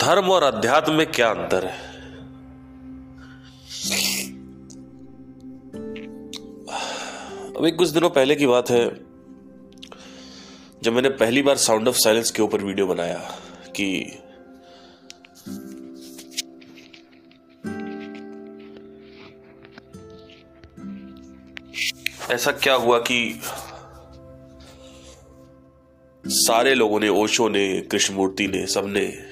धर्म और अध्यात्म में क्या अंतर है? अभी कुछ दिनों पहले की बात है, जब मैंने पहली बार साउंड ऑफ़ साइलेंस के ऊपर वीडियो बनाया कि ऐसा क्या हुआ कि सारे लोगों ने, ओशो ने, कृष्णमूर्ति ने, सबने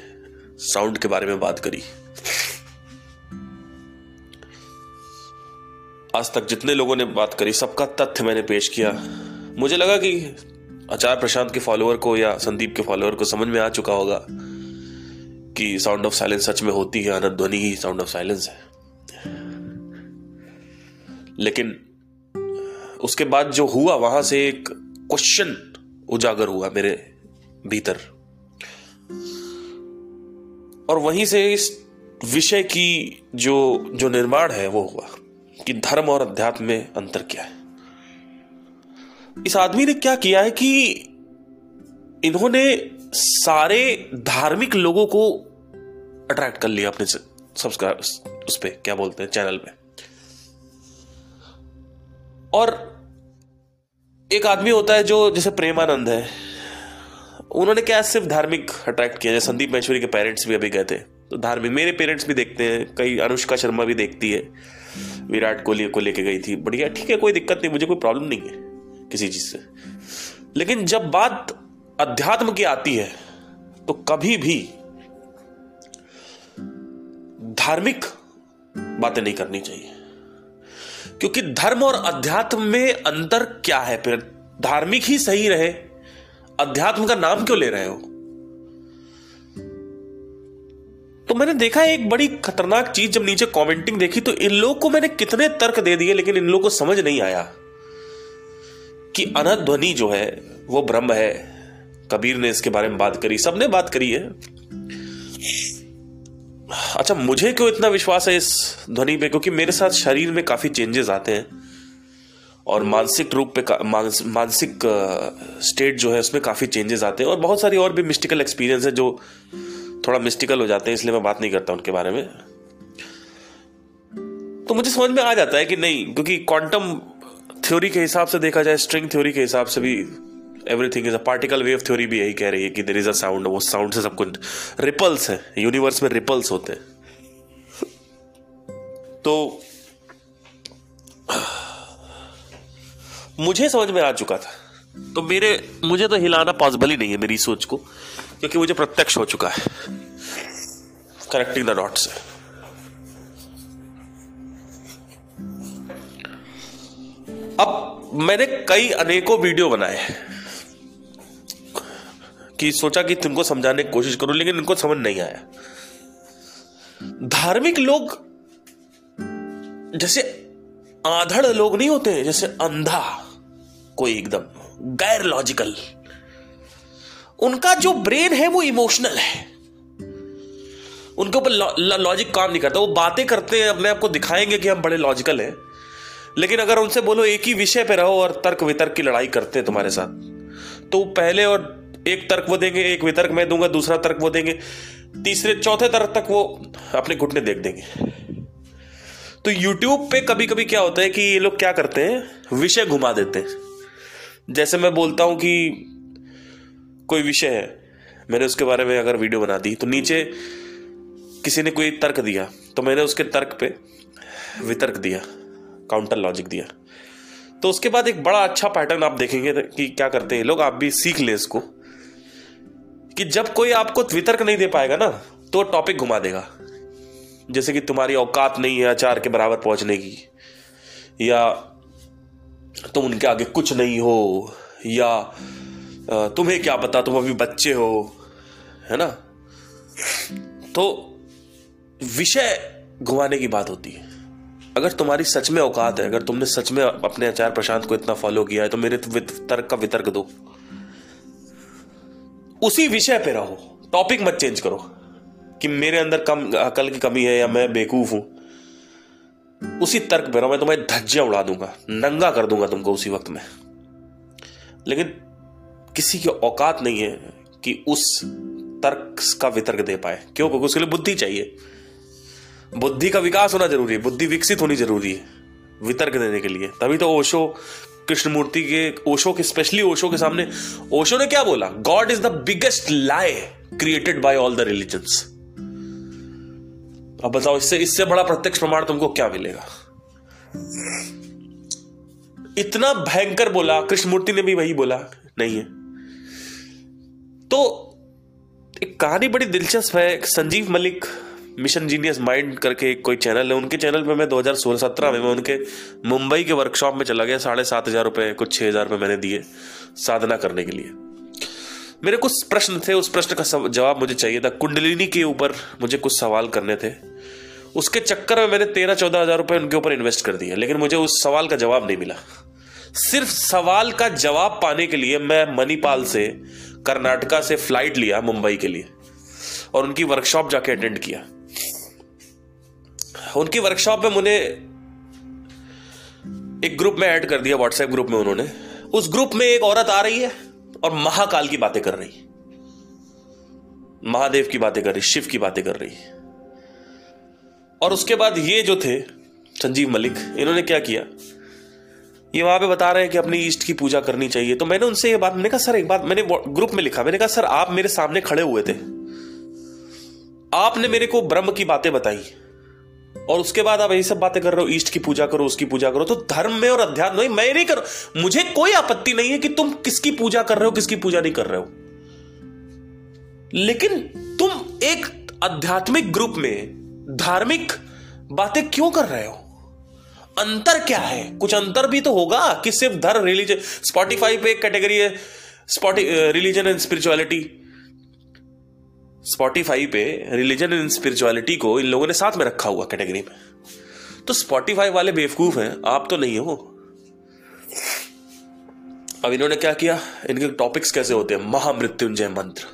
साउंड के बारे में बात करी। आज तक जितने लोगों ने बात करी, सबका तथ्य मैंने पेश किया। मुझे लगा कि आचार्य प्रशांत के फॉलोअर को या संदीप के फॉलोअर को समझ में आ चुका होगा कि साउंड ऑफ़ साइलेंस सच में होती है, आनंद ध्वनि ही साउंड ऑफ़ साइलेंस है। लेकिन उसके बाद जो हुआ, वहाँ से एक क्वेश्चन उजागर हुआ मेरे भीतर। और वहीं से इस विषय की जो जो निर्माण है, वो हुआ कि धर्म और अध्यात्म में अंतर क्या है। इस आदमी ने क्या किया है कि इन्होंने सारे धार्मिक लोगों को अट्रैक्ट कर लिया अपने सब्सक्राइब उस पर क्या बोलते हैं, चैनल पे। और एक आदमी होता है जो, जैसे प्रेमानंद है उन्होंने क्या सिर्फ़ धार्मिक अट्रैक्ट किया? जैसे संदीप महेश्वरी के पेरेंट्स भी अभी गए थे। तो धार्मिक, मेरे पेरेंट्स भी देखते हैं, कई अनुष्का शर्मा भी देखती है। विराट कोहली को लेके गई थी। बढ़िया, ठीक है, कोई दिक्कत नहीं, मुझे कोई प्रॉब्लम नहीं है किसी चीज़ से। लेकिन जब बात अध्यात्म की आती है तो कभी भी धार्मिक बातें नहीं करनी चाहिए। क्योंकि धर्म और अध्यात्म में अंतर क्या है? फिर धार्मिक ही सही रहे अध्यात्म का नाम क्यों ले रहे हो? तो मैंने देखा एक बड़ी खतरनाक चीज़ जब नीचे कमेंटिंग देखी तो इन लोगों को मैंने कितने तर्क दे दिए, लेकिन इन लोगों को समझ नहीं आया कि अनध्वनि जो है, वो ब्रह्म है। कबीर ने इसके बारे में बात करी, सबने बात करी है। अच्छा मुझे क्यों इतना विश्वास है इस ध्वनि पे? क्योंकि मेरे साथ शरीर में काफ़ी चेंजेस आते हैं। और मानसिक रूप पे मानसिक स्टेट जो है उसमें काफ़ी चेंजेस आते हैं और बहुत सारी और भी मिस्टिकल एक्सपीरियंस है जो थोड़ा मिस्टिकल हो जाते हैं, इसलिए मैं बात नहीं करता उनके बारे में। तो मुझे समझ में आ जाता है कि नहीं, क्योंकि क्वांटम थ्योरी के हिसाब से देखा जाए स्ट्रिंग थ्योरी के हिसाब से भी everything is a particle wave theory भी यही कह रही है कि देर इज़ अ साउंड वो साउंड से सब कुछ रिपल्स है यूनिवर्स में रिपल्स होते हैं। तो मुझे समझ में आ चुका था। तो मेरे, मुझे तो हिलाना पॉसिबल ही नहीं है मेरी सोच को, क्योंकि मुझे प्रत्यक्ष हो चुका है। करेक्टिंग द डॉट्स अब मैंने कई अनेकों वीडियो बनाए कि सोचा कि तुमको समझाने की कोशिश करूँ, लेकिन इनको समझ नहीं आया। धार्मिक लोग जैसे आधड़ लोग नहीं होते, जैसे अंधा। कोई एकदम गैर लॉजिकल। उनका जो ब्रेन है वो इमोशनल है। उनके ऊपर लॉजिक काम नहीं करता। वो बातें करते हैं, अपने आप को दिखाएँगे कि हम बड़े लॉजिकल हैं। लेकिन अगर उनसे बोलो, एक ही विषय पे रहो और तर्क वितर्क की लड़ाई करते हैं तुम्हारे साथ तो पहले और एक तर्क वो देंगे, एक वितर्क मैं दूँगा, दूसरा तर्क वो देंगे, तीसरे, चौथे तर्क तक वो अपने घुटने देख देंगे। तो YouTube पे कभी कभी क्या होता है कि ये लोग क्या करते हैं? विषय घुमा देते हैं। जैसे मैं बोलता हूँ कि कोई विषय है, मैंने उसके बारे में अगर वीडियो बना दी तो नीचे किसी ने कोई तर्क दिया तो मैंने उसके तर्क पे वितर्क दिया काउंटर लॉजिक दिया। तो उसके बाद एक बड़ा अच्छा पैटर्न आप देखेंगे कि क्या करते हैं, लोग आप भी सीख ले इसको, कि जब कोई आपको वितर्क नहीं दे पाएगा ना तो टॉपिक घुमा देगा। जैसे कि तुम्हारी औकात नहीं है अचार के बराबर पहुँचने की, या तुम उनके आगे कुछ नहीं हो, या तुम्हें क्या पता, तुम अभी बच्चे हो, है ना? तो विषय घुमाने की बात होती है। अगर तुम्हारी सच में औकात है, अगर तुमने सच में अपने आचार्य प्रशांत को इतना फॉलो किया है तो मेरे तर्क का वितर्क दो। उसी विषय पे रहो। टॉपिक मत चेंज करो कि मेरे अंदर कम अकल की कमी है या मैं बेकूफ हूँ। उसी तर्क रहो, मैं तुम्हें धज्जियाँ उड़ा दूँगा, नंगा कर दूँगा तुमको उसी वक्त में। लेकिन किसी की औकात नहीं है कि उस तर्क का वितर्क दे पाए। क्यों? क्योंकि उसके लिए बुद्धि चाहिए। बुद्धि का विकास होना ज़रूरी है, बुद्धि विकसित होनी ज़रूरी है वितर्क देने के लिए। तभी तो ओशो, कृष्णमूर्ति के, ओशो के, स्पेशली ओशो के सामने, ओशो ने क्या बोला? God is the biggest lie created by all the religions अब बताओ, इससे इससे बड़ा प्रत्यक्ष प्रमाण तुमको क्या मिलेगा? इतना भयंकर बोला, कृष्णमूर्ति ने भी वही बोला, नहीं है। तो एक कहानी बड़ी दिलचस्प है Sanjeev Malik, mission genius mind करके कोई चैनल है, उनके चैनल पे मैं 2016-17 में, मैं उनके मुंबई के वर्कशॉप में चला गया, साढ़े सात हज़ार रुपये कुछ छः हज़ार रुपये मैंने दिए साधना करने के लिए। मेरे कुछ प्रश्न थे, उस प्रश्न का जवाब मुझे चाहिए था। कुंडलिनी के ऊपर मुझे कुछ सवाल करने थे। उसके चक्कर में मैंने तेरह चौदह हज़ार रुपये उनके ऊपर इन्वेस्ट कर दिया लेकिन मुझे उस सवाल का जवाब नहीं मिला। सिर्फ़ सवाल का जवाब पाने के लिए मैं मणिपाल से कर्नाटका से फ़्लाइट लिया मुंबई के लिए, और उनकी वर्कशॉप जाके अटेंड किया। उनकी वर्कशॉप में मुझे एक ग्रुप में ऐड कर दिया व्हाट्सएप ग्रुप में उन्होंने। उस ग्रुप में एक औरत आ रही है और महाकाल की बातें कर रही। महादेव की बातें कर रही, शिव की बातें कर रही। और उसके बाद ये जो थे, संजीव मलिक, इन्होंने क्या किया? ये वहाँ पे बता रहे हैं कि अपनी ईस्ट की पूजा करनी चाहिए। तो मैंने उनसे ये बात, मैंने कहा, सर, एक बात मैंने ग्रुप में लिखा, मैंने कहा, सर, आप मेरे सामने खड़े हुए थे। आपने मेरे को ब्रह्म की बातें बताई। और उसके बाद आप यही सब बातें कर रहे हो ईस्ट की पूजा करो, उसकी पूजा करो तो धर्म में और अध्यात्म नहीं मैं नहीं कर। मुझे कोई आपत्ति नहीं है कि तुम किसकी पूजा कर रहे हो, किसकी पूजा नहीं कर रहे हो। लेकिन तुम एक आध्यात्मिक ग्रुप में धार्मिक बातें क्यों कर रहे हो? अंतर क्या है? कुछ अंतर भी तो होगा कि सिर्फ़ धर्म, रिलीजन स्पॉटिफाई पे एक कैटेगरी है Spotify religion and spirituality Spotify पे रिलीजन एंड स्पिरिचुअलिटी को इन लोगों ने साथ में रखा हुआ कैटेगरी में। तो स्पॉटिफाई वाले बेवकूफ़ हैं आप तो नहीं हो। अब इन्होंने क्या किया? इनके टॉपिक्स कैसे होते हैं? महामृत्युंजय मंत्र।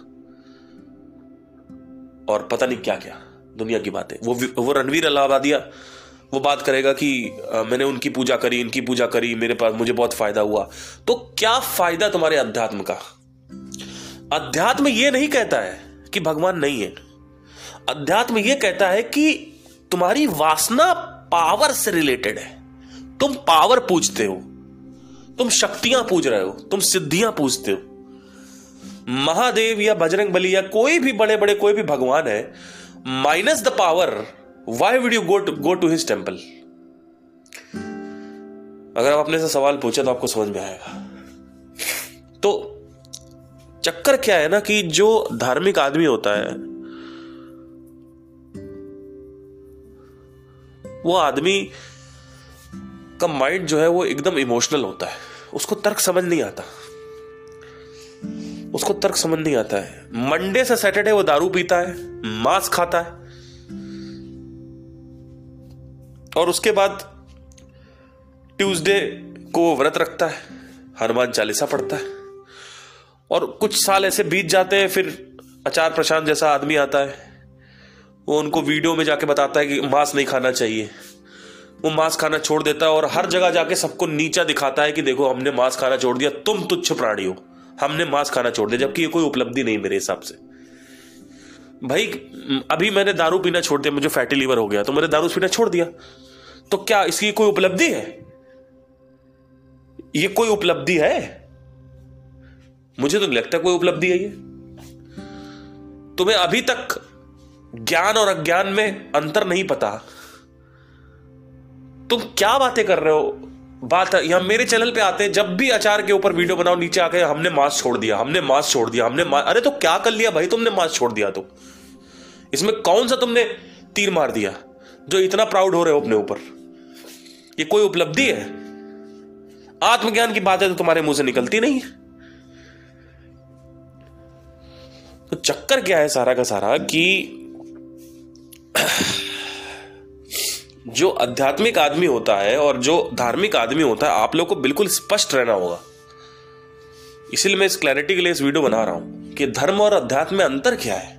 और पता नहीं क्या क्या दुनिया की बातें। वो वो रणवीर अलाहाबादिया वो बात करेगा कि आ, मैंने उनकी पूजा करी इनकी पूजा करी मेरे पास मुझे बहुत फ़ायदा हुआ। तो क्या फ़ायदा तुम्हारे अध्यात्म का? अध्यात्म ये नहीं कहता है कि भगवान नहीं है। अध्यात्म यह कहता है कि तुम्हारी वासना पावर से रिलेटेड है। तुम पावर पूजते हो। तुम शक्तियाँ पूज रहे हो। तुम सिद्धियाँ पूजते हो। महादेव या बजरंग बली या कोई भी बड़े बड़े कोई भी भगवान है minus the power why would you go to go to his temple अगर आप अपने से सवाल पूछे तो आपको समझ में आएगा। तो चक्कर क्या है ना कि जो धार्मिक आदमी होता है, वो आदमी का माइंड जो है वो एकदम इमोशनल होता है। उसको तर्क समझ नहीं आता। उसको तर्क समझ नहीं आता है। मंडे से सैटरडे वो दारू पीता है मांस खाता है। और उसके बाद ट्यूसडे को व्रत रखता है, हनुमान चालीसा पढ़ता है। और कुछ साल ऐसे बीत जाते हैं, फिर अचार प्रशांत जैसा आदमी आता है। वो उनको वीडियो में जाके बताता है कि मांस नहीं खाना चाहिए। वो मांस खाना छोड़ देता है और हर जगह जाके सबको नीचा दिखाता है कि देखो, हमने मांस खाना छोड़ दिया, तुम तुच्छ प्राणी हो। हमने मांस खाना छोड़ दिया, जबकि ये कोई उपलब्धि नहीं मेरे हिसाब से। भाई, अभी मैंने दारू पीना छोड़ दिया, मुझे फैटी लीवर हो गया तो मैंने दारू पीना छोड़ दिया। तो क्या इसकी कोई उपलब्धि है? ये कोई उपलब्धि है? मुझे तो लगता कोई उपलब्धि है ये। तुम्हें अभी तक ज्ञान और अज्ञान में अंतर नहीं पता। तुम क्या बातें कर रहे हो? बात, यहाँ मेरे चैनल पे आते हैं, जब भी अचार के ऊपर वीडियो बनाओ, नीचे आके हमने मास्क छोड़ दिया, हमने मास्क छोड़ दिया, हमने अरे तो क्या कर लिया भाई तुमने मास्क छोड़ दिया तो? इसमें कौन सा तुमने तीर मार दिया, जो इतना प्राउड हो रहे हो अपने ऊपर? ये कोई उपलब्धि है? आत्मज्ञान की बातें तो तुम्हारे मुँह से निकलती नहीं है। तो चक्कर क्या है सारा का सारा कि जो आध्यात्मिक आदमी होता है और जो धार्मिक आदमी होता है, आप लोग को बिल्कुल स्पष्ट रहना होगा। इसीलिए मैं इस क्लैरिटी के लिए इस वीडियो बना रहा हूँ कि धर्म और अध्यात्म में अंतर क्या है?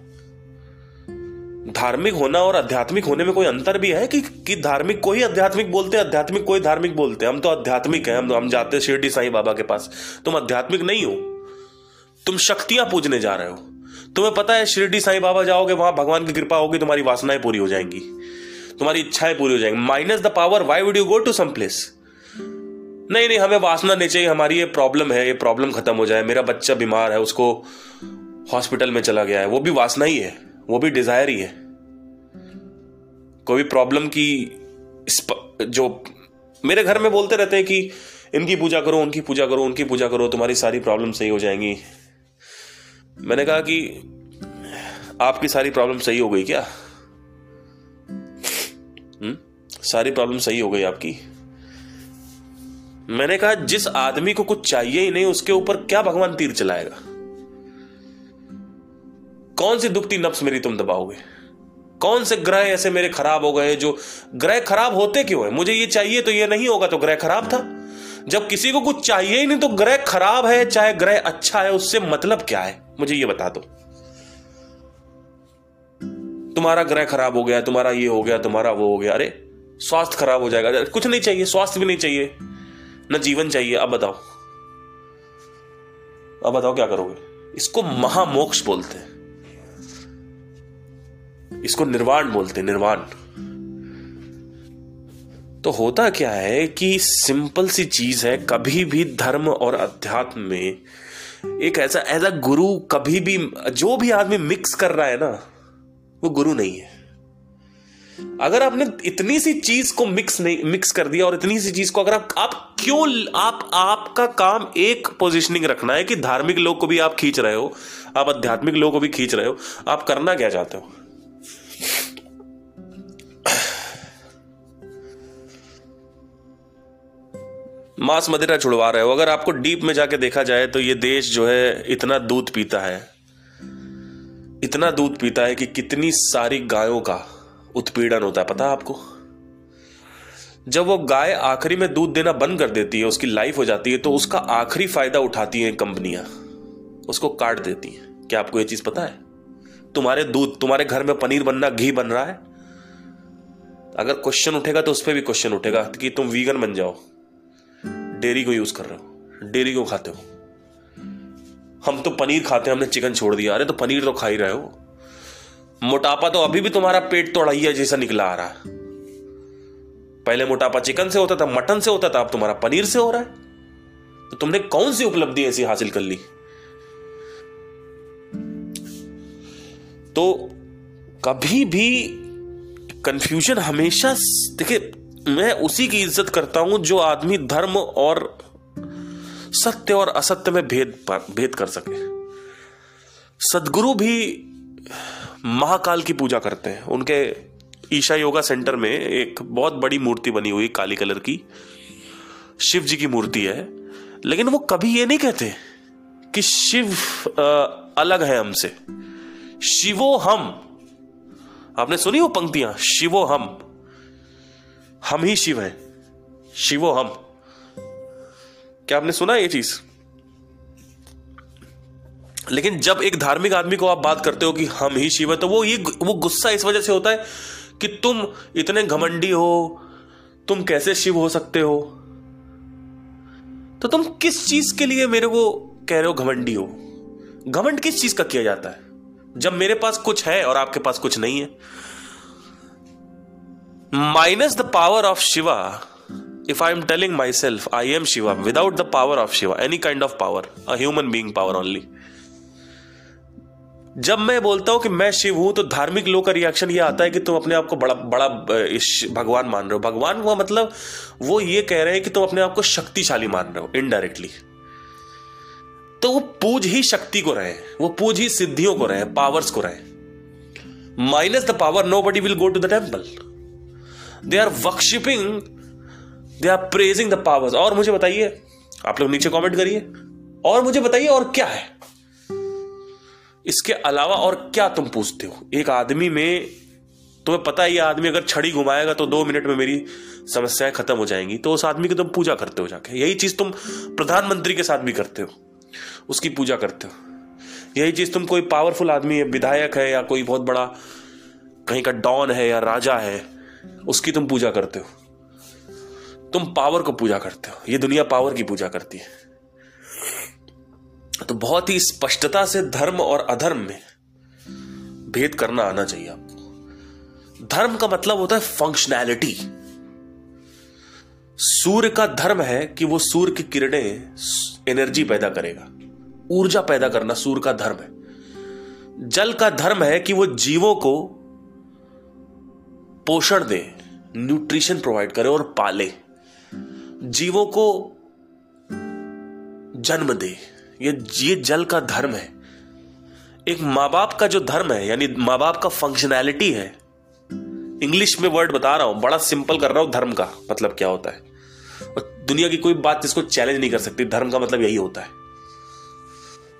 धार्मिक होना और आध्यात्मिक होने में कोई अंतर भी है कि कि धार्मिक कोई आध्यात्मिक बोलते हैं, आध्यात्मिक कोई धार्मिक बोलते हैं? हम तो आध्यात्मिक हैं, हम हम जाते हैं शिरडी साईं बाबा के पास। तुम आध्यात्मिक नहीं हो। तुम शक्तियाँ पूजने जा रहे हो। तुम्हें पता है शिरडी साईं बाबा जाओगे, वहाँ भगवान की कृपा होगी, तुम्हारी वासनाएँ पूरी हो जाएँगी। तुम्हारी इच्छाएँ पूरी हो जाएँगी। Minus the power why would you go to some place नहीं नहीं, हमें वासना नहीं चाहिए, हमारी ये प्रॉब्लम है, ये प्रॉब्लम खत्म हो जाए। मेरा बच्चा बीमार है, उसको हॉस्पिटल में चला गया है। वो भी वासना ही है, वो भी डिज़ायर ही है। कोई प्रॉब्लम की जो मेरे घर में बोलते रहते हैं कि इनकी पूजा करो, उनकी पूजा करो, उनकी पूजा करो, तुम्हारी सारी प्रॉब्लम सही हो जाएँगी। मैंने कहा कि आपकी सारी प्रॉब्लम सही हो गई क्या? हुँ? हम्म? सारी प्रॉब्लम सही हो गई आपकी? मैंने कहा, जिस आदमी को कुछ चाहिए ही नहीं, उसके ऊपर क्या भगवान तीर चलाएगा? कौन सी दुखती नफ्स मेरी तुम दबाओगे? कौन से ग्रह ऐसे मेरे खराब हो गए जो ग्रह खराब होते क्यों है? मुझे ये चाहिए तो ये नहीं होगा तो ग्रह खराब था। जब किसी को कुछ चाहिए ही नहीं तो ग्रह खराब है, चाहे ग्रह अच्छा है, उससे मतलब क्या है? मुझे ये बता दो। तुम्हारा ग्रह खराब हो गया, तुम्हारा ये हो गया, तुम्हारा वो हो गया। अरे, स्वास्थ्य खराब हो जाएगा। कुछ नहीं चाहिए, स्वास्थ्य भी नहीं चाहिए। न जीवन चाहिए। अब बताओ। अब बताओ क्या करोगे? इसको महामोक्ष बोलते हैं। इसको निर्वाण बोलते हैं, निर्वाण। तो होता क्या है कि सिंपल सी चीज़ है, कभी भी धर्म और अध्यात्म में एक ऐसा एज अ गुरु कभी भी जो भी आदमी मिक्स कर रहा है ना वो गुरु नहीं है। अगर आपने इतनी सी चीज़ को मिक्स नहीं मिक्स कर दिया और इतनी सी चीज़ को अगर आप, आप क्यों आप आपका काम एक पोजीशनिंग रखना है कि धार्मिक लोग को भी आप खींच रहे हो आप आध्यात्मिक लोग को भी खींच रहे हो आप करना क्या चाहते हो? मांस मदिरा छुड़वा रहे हो। अगर आपको डीप में जाके देखा जाए तो ये देश जो है इतना दूध पीता है। इतना दूध पीता है कि कितनी सारी गायों का उत्पीड़न होता है। पता है आपको? जब वो गाय आखिरी में दूध देना बंद कर देती है, उसकी लाइफ हो जाती है तो उसका आखिरी फ़ायदा उठाती हैं कंपनियाँ। उसको काट देती हैं। क्या आपको ये चीज़ पता है? तुम्हारे दूध, तुम्हारे घर में पनीर बनना, घी बन रहा है? अगर क्वेश्चन उठेगा तो उस पर भी क्वेश्चन उठेगा कि तुम वीगन बन जाओ। डेयरी को यूज़ कर रहे हो डेयरी को खाते हो। हम तो पनीर खाते हैं, हमने चिकन छोड़ दिया। अरे तो पनीर तो खा ही रहे हो। मोटापा तो अभी भी तुम्हारा पेट तोड़ाइया जैसा निकला आ रहा है। पहले मोटापा चिकन से होता था, मटन से होता था, अब तुम्हारा पनीर से हो रहा है। तो तुमने कौन सी उपलब्धि ऐसी हासिल कर ली? तो कभी भी कंफ्यूजन हमेशा, देखिए मैं उसी की इज़्ज़त करता हूँ जो आदमी धर्म और सत्य और असत्य में भेद भेद कर सके। सदगुरु भी महाकाल की पूजा करते हैं। उनके ईशा योगा सेंटर में एक बहुत बड़ी मूर्ति बनी हुई काली कलर की। शिव जी की मूर्ति है। लेकिन वो कभी ये नहीं कहते कि शिव आ, अलग है हमसे। शिवो हम। आपने सुनी वो पंक्तियाँ? शिवो हम। हम ही शिव हैं। शिवो हम। क्या आपने सुना ये चीज़? लेकिन जब एक धार्मिक आदमी को आप बात करते हो कि हम ही शिव है तो वो ये वो गुस्सा इस वजह से होता है कि तुम इतने घमंडी हो, तुम कैसे शिव हो सकते हो? तो तुम किस चीज़ के लिए मेरे को कह रहे हो घमंडी हो? घमंड किस चीज़ का किया जाता है? जब मेरे पास कुछ है और आपके पास कुछ नहीं है minus the power of Shiva, if I am telling myself I am Shiva without the power of Shiva, any kind of power, a human being power only. जब मैं बोलता हूँ कि मैं शिव हूँ तो धार्मिक लोग का रिएक्शन ये आता है कि तुम अपने आप को बड़ा बड़ा भगवान मान रहे हो। भगवान का मतलब वो ये कह रहे हैं कि तुम अपने आप को शक्तिशाली मान रहे हो इनडायरेक्टली तो वो पूज ही शक्ति को रहे वो पूज ही सिद्धियों को रहे पावर्स को रहे minus the power nobody will go to the temple they are worshipping they are praising the powers और मुझे बताइए, आप लोग नीचे कमेंट करिए। और मुझे बताइए और क्या है? इसके अलावा और क्या तुम पूछते हो? एक आदमी में, तुम्हें पता है ये आदमी अगर छड़ी घुमाएगा तो दो मिनट में मेरी समस्याएँ खत्म हो जाएँगी। तो उस आदमी की तुम पूजा करते हो जाके। यही चीज़ तुम प्रधानमंत्री के साथ भी करते हो। उसकी पूजा करते हो। यही चीज़ तुम कोई पावरफुल आदमी है, विधायक है या कोई बहुत बड़ा, कहीं का डॉन है या राजा है उसकी तुम पूजा करते हो। तुम पावर को पूजा करते हो। ये दुनिया पावर की पूजा करती है। तो बहुत ही स्पष्टता से धर्म और अधर्म में भेद करना आना चाहिए आपको। धर्म का मतलब होता है फंक्शनैलिटी सूर्य का धर्म है कि वो सूर्य की किरणें एनर्जी पैदा करेगा। ऊर्जा पैदा करना सूर्य का धर्म है। जल का धर्म है कि वो जीवों को पोषण दे न्यूट्रिशन प्रोवाइड करे और पाले। जीवों को जन्म दे। ये ये जल का धर्म है। एक माँ बाप का जो धर्म है, यानी माँ बाप का फंक्शनैलिटी है इंग्लिश में वर्ड बता रहा हूँ, बड़ा सिंपल कर रहा हूँ, धर्म का मतलब क्या होता है? और दुनिया की कोई बात जिसको चैलेंज नहीं कर सकती, धर्म का मतलब यही होता है।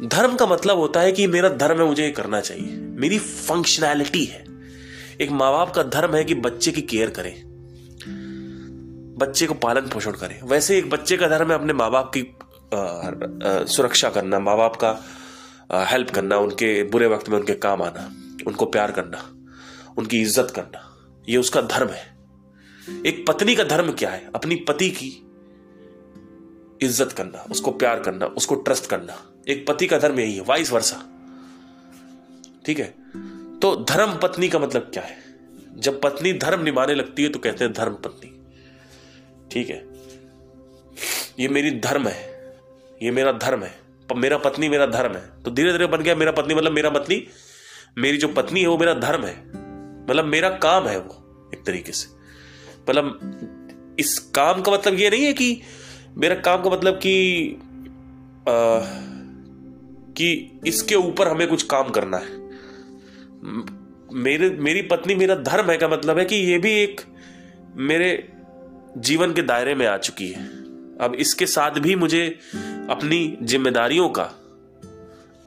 धर्म का मतलब होता है कि मेरा धर्म है, मुझे ये करना चाहिए। मेरी फंक्शनैलिटी है। एक माँ बाप का धर्म है कि बच्चे की केयर करें। बच्चे को पालन पोषण करें। वैसे एक बच्चे का धर्म है अपने माँ बाप की सुरक्षा करना माँ बाप का हेल्प करना, उनके बुरे वक्त में उनके काम आना, उनको प्यार करना, उनकी इज़्ज़त करना। ये उसका धर्म है। एक पत्नी का धर्म क्या है? अपनी पति की इज़्ज़त करना, उसको प्यार करना, उसको ट्रस्ट करना। एक पति का धर्म यही है वाइस वर्षा ठीक है? तो धर्म पत्नी का मतलब क्या है? जब पत्नी धर्म निभाने लगती है तो कहते हैं धर्म पत्नी। ठीक है? ये मेरी धर्म है। ये मेरा धर्म है। मेरा पत्नी मेरा धर्म है। तो धीरे धीरे बन गया मेरा पत्नी मतलब मेरा पत्नी मेरी जो पत्नी है वो मेरा धर्म है। मतलब मेरा काम है वो एक तरीके से। मतलब इस काम का मतलब ये नहीं है कि मेरा काम का मतलब कि आ, कि इसके ऊपर हमें कुछ काम करना है। मेरे, मेरी पत्नी मेरा धर्म है का मतलब है कि ये भी एक मेरे जीवन के दायरे में आ चुकी है। अब इसके साथ भी मुझे अपनी जिम्मेदारियों का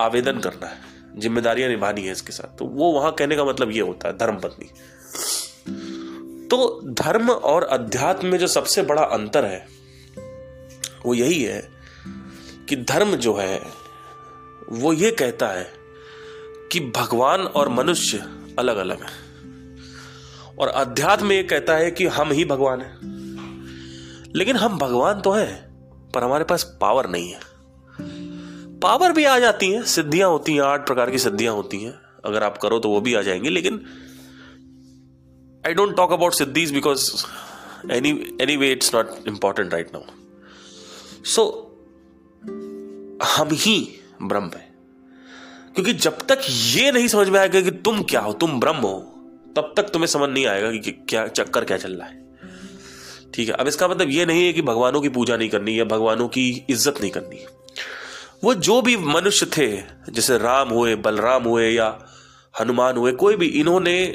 आवेदन करना है। जिम्मेदारियाँ निभानी है इसके साथ। तो वो वहाँ कहने का मतलब ये होता है, धर्म पत्नी। तो धर्म और अध्यात्म में जो सबसे बड़ा अंतर है, वो यही है कि धर्म जो है, वो ये कहता है कि भगवान और मनुष्य अलग अलग है। और अध्यात्म ये कहता है कि हम ही भगवान हैं। लेकिन हम भगवान तो हैं, पर हमारे पास पावर नहीं है। पावर भी आ जाती है, सिद्धियाँ होती हैं, आठ प्रकार की सिद्धियाँ होती हैं। अगर आप करो तो वो भी आ जाएँगी, लेकिन I don't talk about siddhis because any anyway it's not important right now so हम ही ब्रह्म है। क्योंकि जब तक ये नहीं समझ में आएगा कि तुम क्या हो, तुम ब्रह्म हो, तब तक तुम्हें समझ नहीं आएगा कि क्या चक्कर क्या चल रहा है। ठीक है, अब इसका मतलब ये नहीं है कि भगवानों की पूजा नहीं करनी या भगवानों की इज़्ज़त नहीं करनी वो जो भी मनुष्य थे, जैसे राम हुए, बलराम हुए या हनुमान हुए, कोई भी, इन्होंने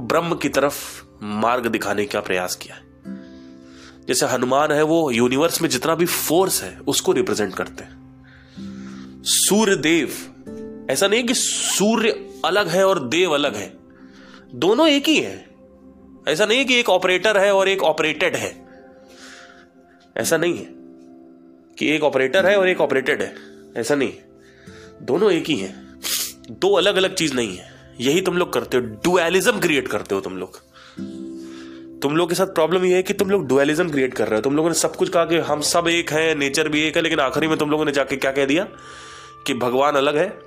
ब्रह्म की तरफ़ मार्ग दिखाने का प्रयास किया है। जैसे हनुमान है, वो यूनिवर्स में जितना भी फोर्स है, उसको रिप्रेजेंट करते हैं। सूर्य देव ऐसा नहीं कि सूर्य अलग है और देव अलग है। दोनों एक ही है। ऐसा नहीं कि एक ऑपरेटर है और एक ऑपरेटेड है। ऐसा नहीं है कि एक ऑपरेटर है और एक ऑपरेटेड है। ऐसा नहीं दोनों एक ही है। दो अलग अलग चीज़ नहीं है। यही तुम लोग करते हो। डुअलिज्म क्रिएट करते हो तुम लोग। तुम लोग के साथ प्रॉब्लम ये है कि तुम लोग डुअलिज्म क्रिएट कर रहे हो। तुम लोगों ने सब कुछ कहा कि हम सब एक हैं नेचर भी एक है, लेकिन आखिरी में तुम लोगों ने जाके क्या कह दिया? कि भगवान अलग है।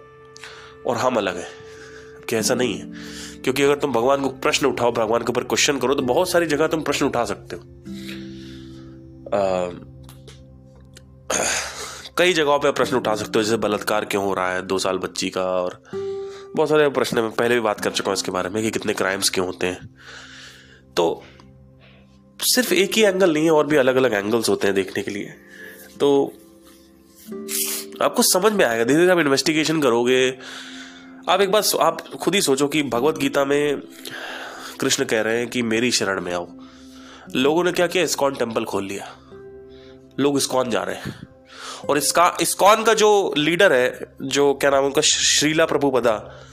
और हम अलग है, कि ऐसा नहीं है। क्योंकि अगर तुम भगवान को प्रश्न उठाओ, भगवान के ऊपर क्वेश्चन करो तो बहुत सारी जगह तुम प्रश्न उठा सकते हो। कई जगहों पे प्रश्न उठा सकते हो, जैसे बलात्कार क्यों हो रहा है, दो साल बच्ची का, और बहुत सारे प्रश्न मैं पहले भी बात कर चुका हूँ इसके बारे में, कि कितने क्राइम्स क्यों होते हैं। तो सिर्फ़ एक ही एंगल नहीं है, और भी अलग अलग एंगल्स होते हैं देखने के लिए। तो आपको समझ में आएगा। धीरे धीरे आप इन्वेस्टिगेशन करोगे। आप एक बार आप खुद ही सोचो कि भगवत गीता में कृष्ण कह रहे हैं कि मेरी शरण में आओ। लोगों ने क्या किया? इस्कॉन टेंपल खोल लिया। लोग इस्कॉन जा रहे हैं। और इसका, इस्कॉन का जो लीडर है, जो क्या नाम है, उनका श्रीला प्रभुपदा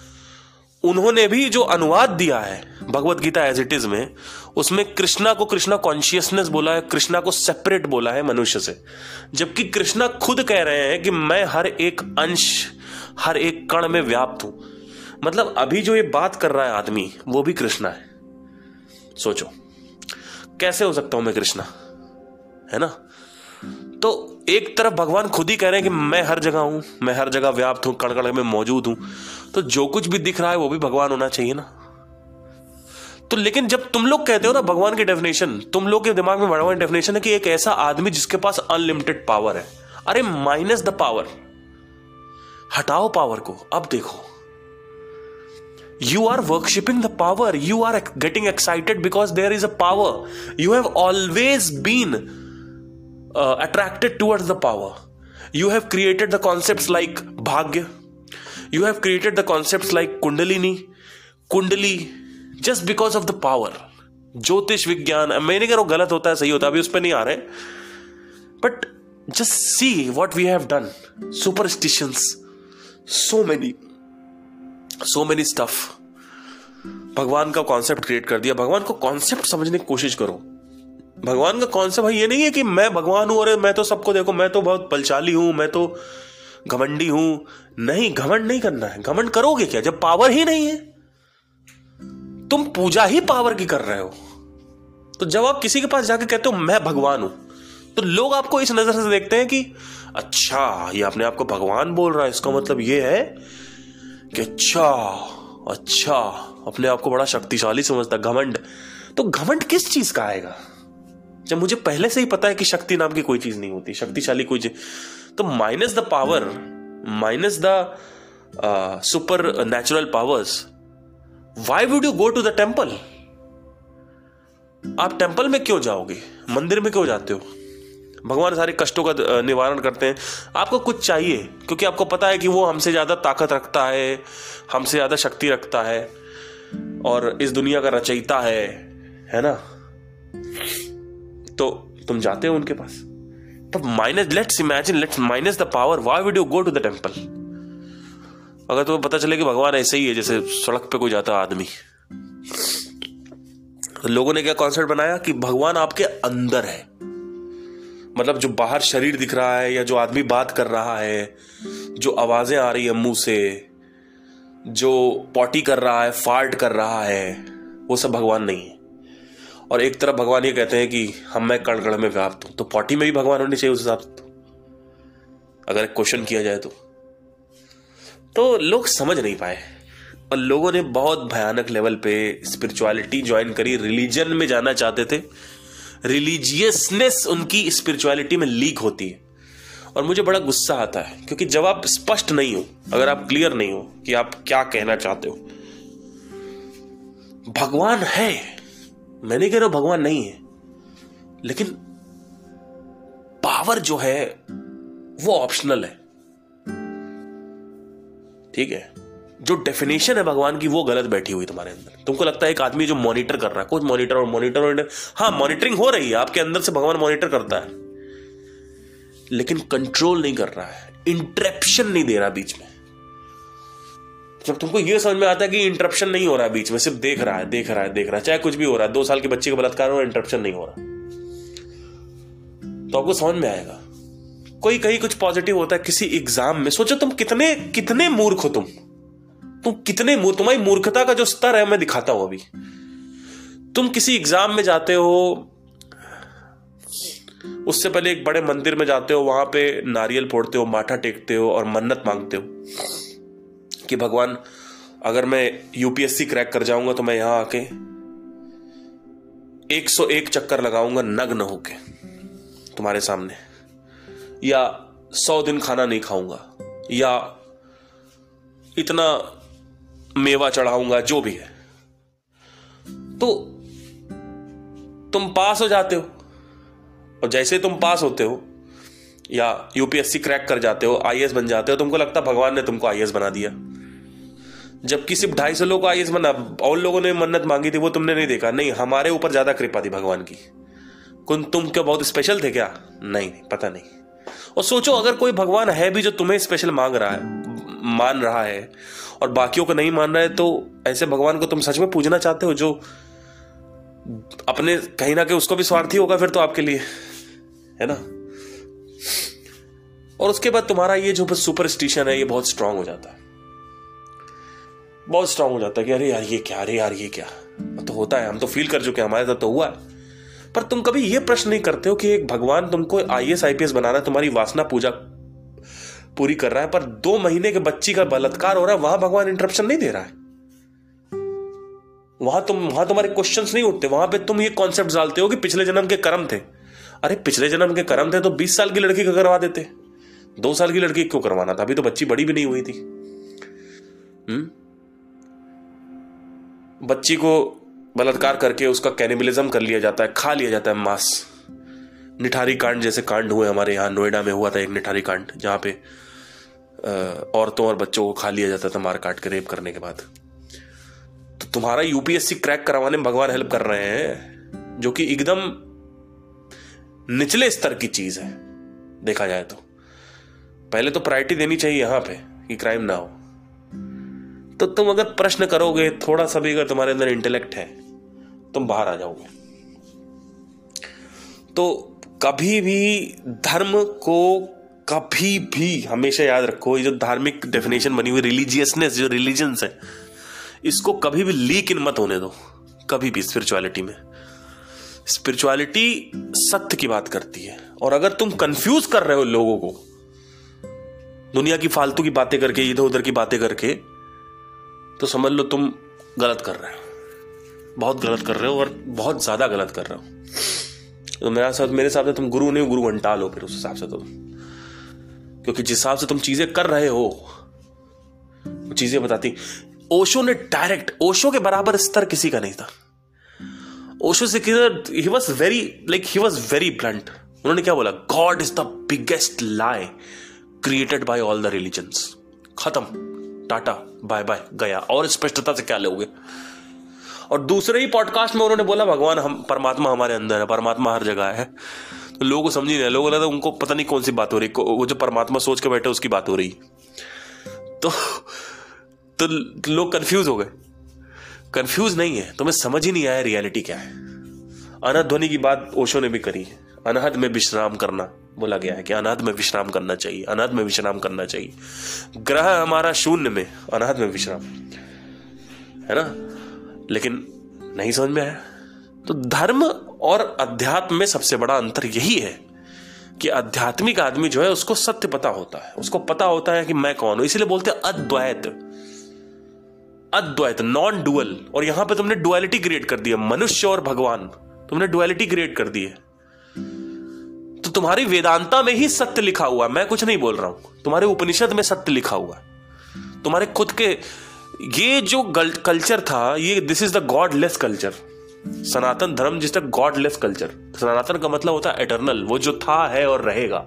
उन्होंने भी जो अनुवाद दिया है, Bhagavad Gita as it is में, उसमें कृष्णा को कृष्णा कॉन्शियसनेस बोला है, कृष्णा को सेपरेट बोला है मनुष्य से। जबकि कृष्णा खुद कह रहे हैं कि मैं हर एक अंश, हर एक कण में व्याप्त हूँ। मतलब अभी जो ये बात कर रहा है आदमी, वो भी कृष्णा है। सोचो, कैसे हो सकता हूँ मैं कृष्णा? है ना? तो एक तरफ़ भगवान खुद ही कह रहे हैं कि मैं हर जगह हूँ, मैं हर जगह व्याप्त हूँ कण कण में मौजूद हूँ। तो जो कुछ भी दिख रहा है वो भी भगवान होना चाहिए ना। तो लेकिन जब तुम लोग कहते हो ना भगवान की डेफिनेशन तुम लोग के दिमाग में भगवान डेफिनेशन है कि एक ऐसा आदमी जिसके पास अनलिमिटेड पावर है। अरे माइनस द पावर हटाओ पावर को, अब देखो। You are worshipping the power, you are getting excited because there is a power you have always been uh, attracted towards the power you have created the concepts like bhagya you have created the concepts like kundalini kundali just because of the power ज्योतिष विज्ञान मैं नहीं कह रहा हूँ गलत होता है सही होता है अभी उस पर नहीं आ रहे but just see what we have done superstitions so many so many stuff भगवान का कॉन्सेप्ट क्रिएट कर दिया भगवान को कॉन्सेप्ट समझने की कोशिश करो भगवान का कॉन्सेप्ट भाई ये नहीं है कि मैं भगवान हूँ अरे मैं तो सबको देखो, मैं तो बहुत बलशाली हूँ, मैं तो घमंडी हूँ। नहीं, घमंड नहीं करना है। घमंड करोगे क्या? जब पावर ही नहीं है। तुम पूजा ही पावर की कर रहे हो। तो जब आप किसी के पास जाके कहते हो, मैं भगवान हूँ तो लोग आपको इस नज़र से देखते हैं कि अच्छा ये अपने आपको भगवान बोल रहा है। इसका मतलब ये है कि अच्छा अच्छा अपने आप को बड़ा शक्तिशाली समझता घमंड। तो घमंड किस चीज़ का आएगा? जब मुझे पहले से ही पता है कि शक्ति नाम की कोई चीज़ नहीं होती, शक्तिशाली कोई चीज़ तो minus the power minus the super natural powers why would you go to the temple आप टेंपल में क्यों जाओगे? मंदिर में क्यों जाते हो? भगवान सारे कष्टों का निवारण करते हैं। आपको कुछ चाहिए? क्योंकि आपको पता है कि वो हमसे ज़्यादा ताकत रखता है, हमसे ज़्यादा शक्ति रखता है, और इस दुनिया का रचयिता है है ना? तो तुम जाते हो उनके पास। तो minus let's imagine let's minus the power why would you go to the temple अगर तुम्हें पता चले कि भगवान ऐसे ही है, जैसे सड़क पे कोई जाता आदमी। तो लोगों ने क्या कॉन्सेप्ट बनाया कि भगवान आपके अंदर है। मतलब जो बाहर शरीर दिख रहा है या जो आदमी बात कर रहा है, जो आवाज़ें आ रही है मुँह से, जो पॉटी कर रहा है फार्ट कर रहा है, वो सब भगवान नहीं है। और एक तरफ़ भगवान ये कहते हैं कि हम मैं कण कण में व्याप्त हूँ। तो पॉटी में भी भगवान होने चाहिए उस हिसाब से। अगर एक क्वेश्चन किया जाए तो। तो लोग समझ नहीं पाए। और लोगों ने बहुत भयानक लेवल पे स्पिरिचुअलिटी ज्वाइन करी। रिलीजन में जाना चाहते थे। रिलीजियसनेस उनकी स्पिरिचुअलिटी में लीक होती है। और मुझे बड़ा गुस्सा आता है, क्योंकि जब आप स्पष्ट नहीं हो, अगर आप क्लियर नहीं हो कि आप क्या कहना चाहते हो। भगवान है। मैं नहीं कह रहा भगवान नहीं है। लेकिन पावर जो है, वो ऑप्शनल है। ठीक है? जो डेफिनेशन है भगवान की, वो गलत बैठी हुई तुम्हारे अंदर। तुमको लगता है एक आदमी जो मॉनिटर कर रहा है कुछ मॉनिटर और मॉनिटर मॉनिटर हाँ मॉनिटरिंग हो रही है, आपके अंदर से भगवान मॉनिटर करता है। लेकिन कंट्रोल नहीं कर रहा है इंटरप्शन नहीं दे रहा बीच में। जब तुमको यह समझ में आता है कि इंटरप्शन नहीं हो रहा बीच में, सिर्फ़ देख रहा है, देख रहा है, देख रहा है, चाहे कुछ भी हो रहा है, दो साल के बच्चे का बलात्कार हो इंटरप्शन नहीं हो रहा। तो आपको समझ में आएगा। कोई कहीं कुछ पॉजिटिव होता है किसी एग्ज़ाम में, सोचो तुम कितने कितने मूर्ख हो तुम। तुम कितने मूर्ख, तुम्हारी मूर्खता का जो स्तर है, मैं दिखाता हूँ अभी। तुम किसी एग्ज़ाम में जाते हो, उससे पहले एक बड़े मंदिर में जाते हो, वहाँ पे नारियल फोड़ते हो, माथा टेकते हो और मन्नत मांगते हो। कि भगवान, अगर मैं यूपीएससी क्रैक कर जाऊँगा तो मैं यहाँ आके 101 चक्कर लगाऊँगा नग्न होके तुम्हारे सामने। या सौ दिन खाना नहीं खाऊँगा, या इतना मेवा चढ़ाऊँगा, जो भी है। तो तुम पास हो जाते हो, और जैसे तुम पास होते हो, या यूपीएससी क्रैक कर जाते हो आईएएस बन जाते हो तुमको लगता भगवान ने तुमको आईएएस बना दिया। जबकि सिर्फ़ ढाई सौ लोग आई आईएएस बना और लोगों ने मन्नत मांगी थी, वो तुमने नहीं देखा। नहीं, हमारे ऊपर ज़्यादा कृपा थी भगवान की। कुन, तुम क्या बहुत स्पेशल थे क्या? नहीं पता नहीं। और सोचो, अगर कोई भगवान है भी जो तुम्हें स्पेशल मांग रहा है, मान रहा है, और बाकियों को नहीं मान रहा है तो ऐसे भगवान को तुम सच में पूजना चाहते हो, जो अपने, कहीं ना कहीं उसको भी स्वार्थी होगा फिर तो आपके लिए, है ना? और उसके बाद तुम्हारा ये जो सुपरस्टिशन है, ये बहुत स्ट्रांग हो जाता है। बहुत स्ट्रांग हो जाता है कि अरे यार, ये क्या, अरे यार, ये क्या? तो होता है, हम तो फील कर चुके हैं, हमारे साथ तो हुआ है। पर तुम कभी ये प्रश्न नहीं करते हो कि एक भगवान तुमको I S I P S बनाना तुम्हारी वासना पूजा पूरी कर रहा है, पर दो महीने के बच्ची का बलात्कार हो रहा है, वहाँ भगवान इंटरप्शन नहीं दे रहा है? वहाँ तुम, वहाँ तुम्हारे क्वेश्चंस नहीं उठते, वहाँ पे तुम ये कॉन्सेप्ट डालते हो कि पिछले जन्म के कर्म थे। अरे, पिछले जन्म के कर्म थे तो 20 साल की लड़की को करवा देते। दो साल की लड़की क्यों करवाना था, अभी तो बच्ची बड़ी भी नहीं हुई थी। हम्म? बच्ची को बलात्कार करके उसका कैनिबलिज्म कर लिया जाता है, खा लिया जाता है मांस निठारी कांड जैसे कांड हुए हमारे यहाँ, नोएडा में हुआ था एक निठारी कांड, जहाँ पे औरतों और बच्चों को खा लिया जाता था मार काट के, रेप करने के बाद। तो तुम्हारा यूपीएससी क्रैक करवाने में भगवान हेल्प कर रहे हैं, जो कि एकदम निचले स्तर की चीज़ है, देखा जाए तो। पहले तो प्रायोरिटी देनी चाहिए यहाँ पे, कि क्राइम ना हो। तो तुम अगर प्रश्न करोगे, थोड़ा सा भी अगर तुम्हारे अंदर इंटेलेक्ट है, तुम बाहर आ जाओगे। तो कभी भी धर्म को कभी भी हमेशा याद रखो, ये जो धार्मिक डेफिनेशन बनी हुई रिलीजियसनेस जो रिलीजन्स है, इसको कभी भी लीक इन मत होने दो, कभी भी स्पिरिचुअलिटी में। स्पिरिचुअलिटी सत्य की बात करती है, और अगर तुम कंफ्यूज कर रहे हो लोगों को, दुनिया की फालतू की बातें करके इधर उधर की बातें करके तो समझ लो तुम गलत कर रहे हो। बहुत गलत कर रहे हो और बहुत ज़्यादा गलत कर रहे हो। तो मेरा साथ, मेरे हिसाब से तुम गुरु नहीं गुरु घंटा लो फिर उस हिसाब से तुम। क्योंकि जिस हिसाब से तुम चीज़ें कर रहे हो, वो चीज़ें बताती। ओशो ने डायरेक्ट, ओशो के बराबर स्तर किसी का नहीं था। ओशो से he was very like he was very blunt उन्होंने क्या बोला? God is the biggest lie created by all the religions खत्म। टाटा, बाय बाय, गया। और स्पष्टता से क्या लोगे? और दूसरे ही पॉडकास्ट में उन्होंने बोला, भगवान, हम, परमात्मा हमारे अंदर है, परमात्मा हर जगह है। तो लोगों समझ नहीं लोगों लगा उनको पता नहीं कौन सी बात हो रही। वो जो परमात्मा सोच के बैठे, उसकी बात हो रही। तो तो लोग कंफ्यूज हो गए। कंफ्यूज नहीं है। तुम्हें समझ ही नहीं आया रियलिटी क्या है। अनहद ध्वनि की बात ओशो ने भी करी अनहद में विश्राम करना। बोला गया है कि अनाथ में विश्राम करना चाहिए अनाथ में विश्राम करना चाहिए। ग्रह हमारा शून्य में अनाथ में विश्राम। है ना? लेकिन नहीं समझ में आया? तो धर्म और अध्यात्म में सबसे बड़ा अंतर यही है कि आध्यात्मिक आदमी जो है, उसको सत्य पता होता है। उसको पता होता है कि मैं कौन हूँ। इसीलिए बोलते हैं अद्वैत। अद्वैत नॉन डुअल और यहाँ पे तुमने डुअलिटी क्रिएट कर दी है मनुष्य और भगवान। तुमने डुअलिटी क्रिएट कर दी है तुम्हारी वेदांता में ही सत्य लिखा हुआ मैं कुछ नहीं बोल रहा हूँ। तुम्हारे उपनिषद में सत्य लिखा हुआ तुम्हारे खुद के, ये जो कल्चर था, ये this is the godless culture सनातन धर्म जिस तक गॉडलेस कल्चर सनातन का मतलब होता है एटर्नल वो जो था, है और रहेगा।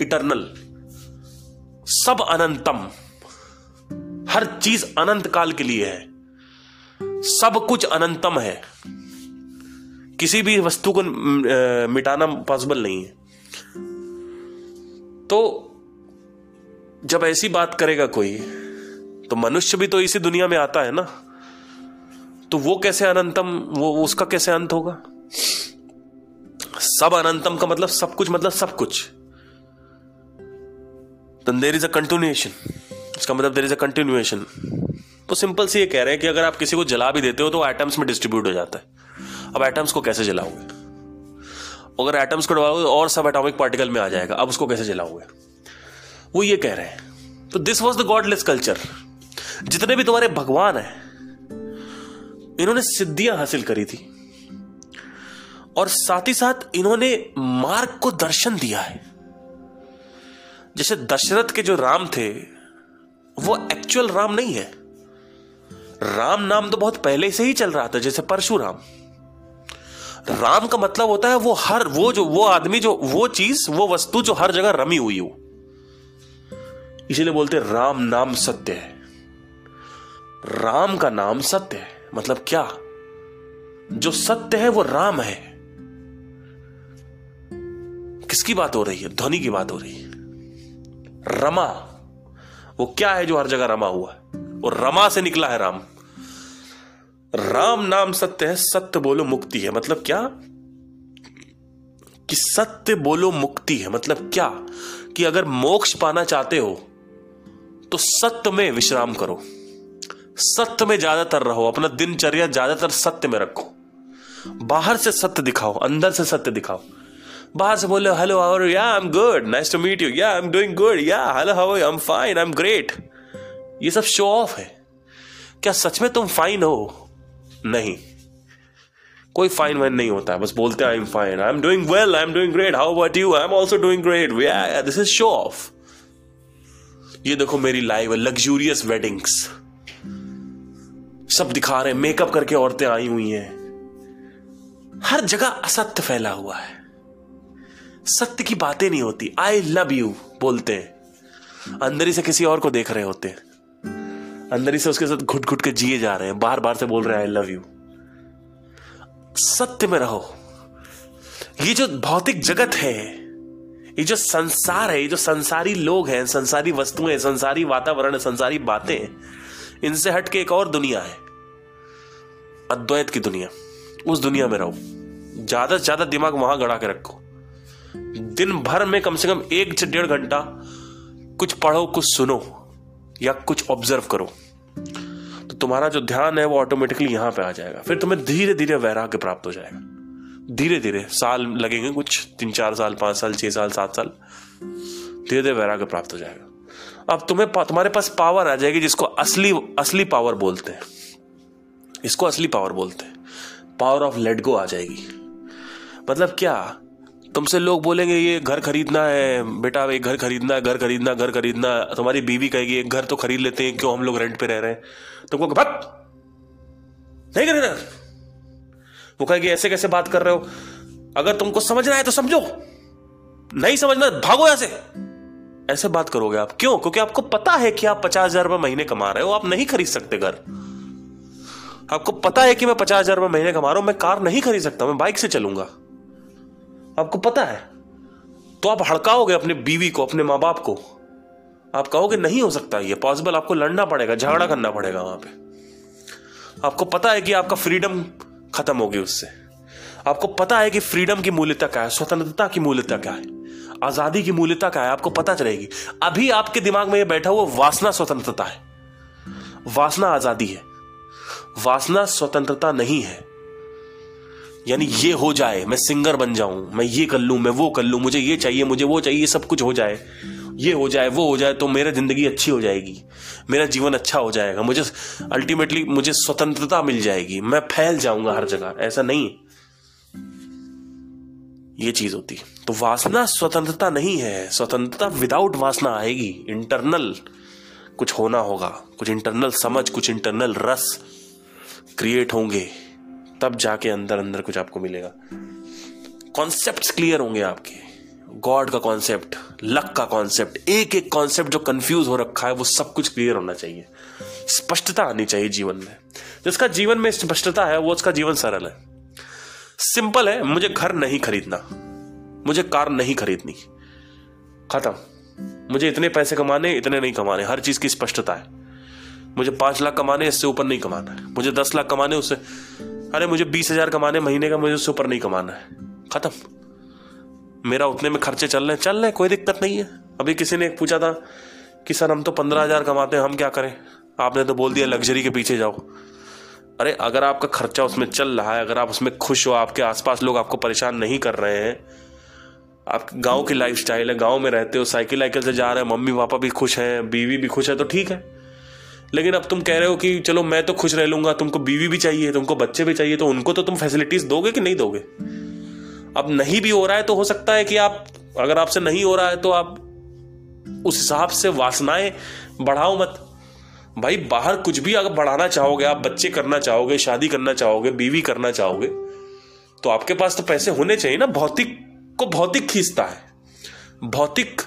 इटर्नल सब अनंतम। हर चीज़ अनंत काल के लिए है। सब कुछ अनंतम है। किसी भी वस्तु को मिटाना पॉसिबल नहीं है। तो जब ऐसी बात करेगा कोई तो मनुष्य भी तो इसी दुनिया में आता है ना। तो वो कैसे अनंतम, वो उसका कैसे अंत होगा? सब अनंतम का मतलब सब कुछ मतलब सब कुछ। देर इज़ अ कंटिन्यूएशन इसका मतलब देर इज़ अ कंटिन्यूएशन तो सिंपल सी ये कह रहे हैं कि अगर आप किसी को जला भी देते हो तो एटम्स में डिस्ट्रीब्यूट हो जाता है। अब एटम्स को कैसे जलाओगे? अगर एटम्स को डबाओगे और सब एटॉमिक पार्टिकल में आ जाएगा। अब उसको कैसे जलाओगे? वो ये कह रहे हैं। तो this was the godless culture जितने भी तुम्हारे भगवान हैं, इन्होंने सिद्धियाँ हासिल करी थी। और साथ ही साथ इन्होंने मार्ग को दर्शन दिया है। जैसे दशरथ के जो राम थे, वो एक्चुअल राम नहीं है। राम नाम तो बहुत पहले से ही चल रहा था, जैसे परशुराम। राम का मतलब होता है वो हर, वो जो, वो आदमी जो, वो चीज़, वो वस्तु जो हर जगह रमी हुई हो। इसीलिए बोलते राम नाम सत्य है। राम का नाम सत्य है मतलब क्या? जो सत्य है, वो राम है। किसकी बात हो रही है? ध्वनि की बात हो रही है। रमा, वो क्या है जो हर जगह रमा हुआ है? और रमा से निकला है राम। राम नाम सत्य है, सत्य बोलो मुक्ति है। मतलब क्या? कि सत्य बोलो मुक्ति है। मतलब क्या? कि अगर मोक्ष पाना चाहते हो तो सत्य में विश्राम करो। सत्य में ज़्यादातर रहो, अपना दिनचर्या ज़्यादातर सत्य में रखो। बाहर से सत्य दिखाओ, अंदर से सत्य दिखाओ। बाहर से बोले hello how ya I am good nice to meet you ya I am doing good ya hello how I am fine I am great ये सब शो ऑफ़ है। क्या सच में तुम फाइन हो? नहीं। कोई फाइन वाइन नहीं होता है बस बोलते I am fine I am doing well I am doing great how about you I am also doing great this is show off ये देखो मेरी लाइव है लग्जूरियस वेडिंग्स सब दिखा रहे हैं मेकअप करके औरतें आई हुई हैं। हर जगह असत्य फैला हुआ है। सत्य की बातें नहीं होती। आई लव यू बोलते हैं। अंदर ही से किसी और को देख रहे होते हैं। अंदर ही से उसके साथ घुट घुट के जिए जा रहे हैं। बार बार से बोल रहे हैं आई लव यू सत्य में रहो। ये जो भौतिक जगत है, ये जो संसार है, ये जो संसारी लोग हैं, संसारी वस्तुएँ, संसारी वातावरण है संसारी बातें, इनसे हट के एक और दुनिया है। अद्वैत की दुनिया। उस दुनिया में रहो। ज़्यादा से ज़्यादा दिमाग वहाँ गड़ा के रखो। दिन भर में कम से कम एक से डेढ़ घंटा कुछ पढ़ो, कुछ सुनो। या कुछ ऑब्ज़र्व करो। तो तुम्हारा जो ध्यान है, वो ऑटोमेटिकली यहाँ पे आ जाएगा। फिर तुम्हें धीरे धीरे वैराग्य प्राप्त हो जाएगा। धीरे धीरे साल लगेंगे कुछ तीन चार साल, पाँच साल, छह साल, सात साल। धीरे धीरे वैराग्य प्राप्त हो जाएगा। अब तुम्हें तुम्हारे पास पावर आ जाएगी जिसको असली असली पावर बोलते हैं। इसको असली पावर बोलते हैं। पावर ऑफ़ लेट गो आ जाएगी। मतलब क्या? तुमसे लोग बोलेंगे, ये घर खरीदना है, बेटा, एक घर खरीदना है घर खरीदना घर खरीदना। तुम्हारी बीवी कहेगी, एक घर तो खरीद लेते हैं, क्यों हम लोग रेंट पे रह रहे हैं? तुमको भक्त नहीं खरीदना वो कहेगी, ऐसे कैसे बात कर रहे हो? अगर तुमको समझना है तो समझो, नहीं समझना भागो यहाँ से। ऐसे बात करोगे आप? क्यों? क्योंकि आपको पता है कि आप पचास हज़ार रुपए महीने कमा रहे हो, आप नहीं खरीद सकते घर। आपको पता है कि मैं पचास हज़ार रुपये महीने कमा रहा हूँ, मैं कार नहीं खरीद सकता, मैं बाइक से चलूँगा। आपको पता है? तो आप हड़काओगे अपने बीवी को, अपने माँ बाप को। आप कहोगे, नहीं हो सकता ये पॉसिबल आपको लड़ना पड़ेगा, झगड़ा करना पड़ेगा वहाँ पे। आपको पता है कि आपका फ्रीडम खत्म होगी उससे। आपको पता है कि फ्रीडम की मूल्यता क्या है, स्वतंत्रता की मूल्यता क्या है, आज़ादी की मूल्यता क्या है, आपको पता चलेगी। अभी आपके दिमाग में ये बैठा हुआ वासना स्वतंत्रता है। वासना आज़ादी है। वासना स्वतंत्रता नहीं है। यानी ये हो जाए, मैं सिंगर बन जाऊँ, मैं ये कर लूँ, मैं वो कर लूँ, मुझे ये चाहिए, मुझे वो चाहिए सब कुछ हो जाए। ये हो जाए, वो हो जाए तो मेरा ज़िंदगी अच्छी हो जाएगी, मेरा जीवन अच्छा हो जाएगा, मुझे अल्टीमेटली मुझे स्वतंत्रता मिल जाएगी, मैं फैल जाऊँगा हर जगह, ऐसा नहीं। ये चीज़ होती। तो वासना स्वतंत्रता नहीं है, स्वतंत्रता विदाउट वासना आएगी इंटरनल कुछ होना होगा, कुछ इंटरनल समझ, कुछ इंटरनल रस क्रिएट होंगे। तब जाके अंदर अंदर कुछ आपको मिलेगा। कॉन्सेप्ट क्लियर होंगे आपके। गॉड का कॉन्सेप्ट लक का कॉन्सेप्ट एक एक कॉन्सेप्ट जो कंफ्यूज हो रखा है, वो सब कुछ क्लियर होना चाहिए। स्पष्टता आनी चाहिए जीवन में। जिसका जीवन में स्पष्टता है, वो उसका जीवन सरल है। सिंपल है, मुझे घर नहीं खरीदना। मुझे कार नहीं खरीदनी। खत्म। मुझे इतने पैसे कमाने, इतने नहीं कमाने। हर चीज़ की स्पष्टता है। मुझे पाँच लाख कमाने, इससे ऊपर नहीं कमाना मुझे दस लाख कमाने, उससे अरे मुझे बीस हज़ार कमाने महीने का मुझे उससे ऊपर नहीं कमाना है। खत्म। मेरा उतने में खर्चे चल रहे हैं। चल रहे कोई दिक्कत नहीं है। अभी किसी ने पूछा था कि, सर, हम तो पंद्रह हज़ार कमाते हैं, हम क्या करें? आपने तो बोल दिया, लग्जरी के पीछे जाओ। अरे, अगर आपका खर्चा उसमें चल रहा है, अगर आप उसमें खुश हो, आपके आसपास लोग आपको परेशान नहीं कर रहे हैं, आप गाँव की लाइफ स्टाइल है, गाँव में रहते हो साइकिल वाइकिल से जा रहे हैं मम्मी पापा भी खुश हैं, बीवी भी खुश है तो ठीक है। लेकिन अब तुम कह रहे हो कि चलो मैं तो खुश रह लूँगा, तुमको बीवी भी चाहिए, तुमको बच्चे भी चाहिए तो उनको तो तुम फैसिलिटीज़ दोगे कि नहीं दोगे? अब नहीं भी हो रहा है तो हो सकता है कि आप, अगर आपसे नहीं हो रहा है तो आप उस हिसाब से वासनाएँ बढ़ाओ मत। भाई, बाहर कुछ भी अगर बढ़ाना चाहोगे, आप बच्चे करना चाहोगे, शादी करना चाहोगे, बीवी करना चाहोगे तो आपके पास तो पैसे होने चाहिए ना। भौतिक को भौतिक खींचता है। भौतिक,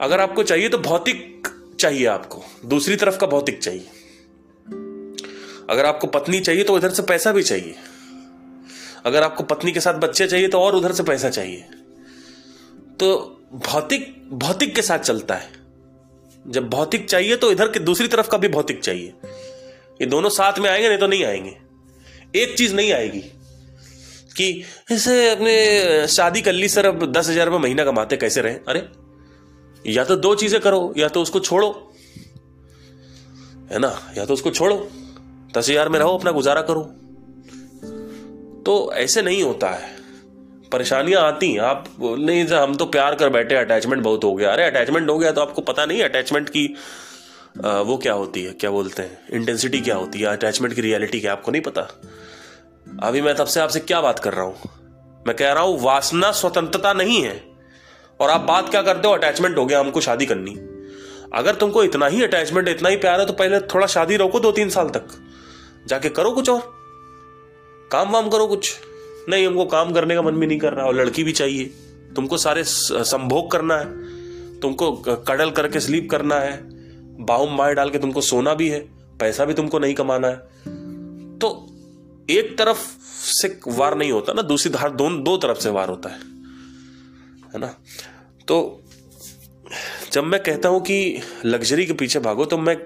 अगर आपको चाहिए तो भौतिक चाहिए आपको। दूसरी तरफ़ का भौतिक चाहिए। अगर आपको पत्नी चाहिए तो इधर से पैसा भी चाहिए। अगर आपको पत्नी के साथ बच्चे चाहिए तो और उधर से पैसा चाहिए। तो भौतिक भौतिक के साथ चलता है। जब भौतिक चाहिए तो इधर के दूसरी तरफ़ का भी भौतिक चाहिए। ये दोनों साथ में आएँगे, नहीं तो नहीं आएँगे। एक चीज़ नहीं आएगी कि ऐसे अपने शादी कर ली सर अब दस हज़ार रुपये महीना कमाते कैसे रहे? अरे या तो दो चीज़ें करो या तो उसको छोड़ो। है ना? या तो उसको छोड़ो। दस हज़ार में रहो अपना गुजारा करो। तो ऐसे नहीं होता है। परेशानियाँ आती हैं। आप नहीं हम तो प्यार कर बैठे अटैचमेंट बहुत हो गया। अरे अटैचमेंट हो गया तो आपको पता नहीं अटैचमेंट की आ, वो क्या होती है क्या बोलते हैं इंटेंसिटी क्या होती है अटैचमेंट की रियलिटी क्या आपको नहीं पता। अभी मैं तब से आपसे क्या बात कर रहा हूँ? मैं कह रहा हूँ वासना स्वतंत्रता नहीं है। और आप बात क्या करते हो? अटैचमेंट हो गया, हमको शादी करनी। अगर तुमको इतना ही अटैचमेंट इतना ही प्यार है तो पहले थोड़ा शादी रोको दो तीन साल तक। जाके करो कुछ और। काम वाम करो कुछ। नहीं, हमको काम करने का मन भी नहीं कर रहा, और लड़की भी चाहिए। तुमको सारे संभोग करना है। तुमको कडल करके स्लीप करना है। बाहुम मार डाल के तुमको सोना भी है। पैसा भी तुमको नहीं कमाना है। तो एक तरफ़ से वार नहीं होता ना, दूसरी धार दो दो तरफ़ से वार होता है। है ना? तो जब मैं कहता हूँ कि लग्जरी के पीछे भागो तो मैं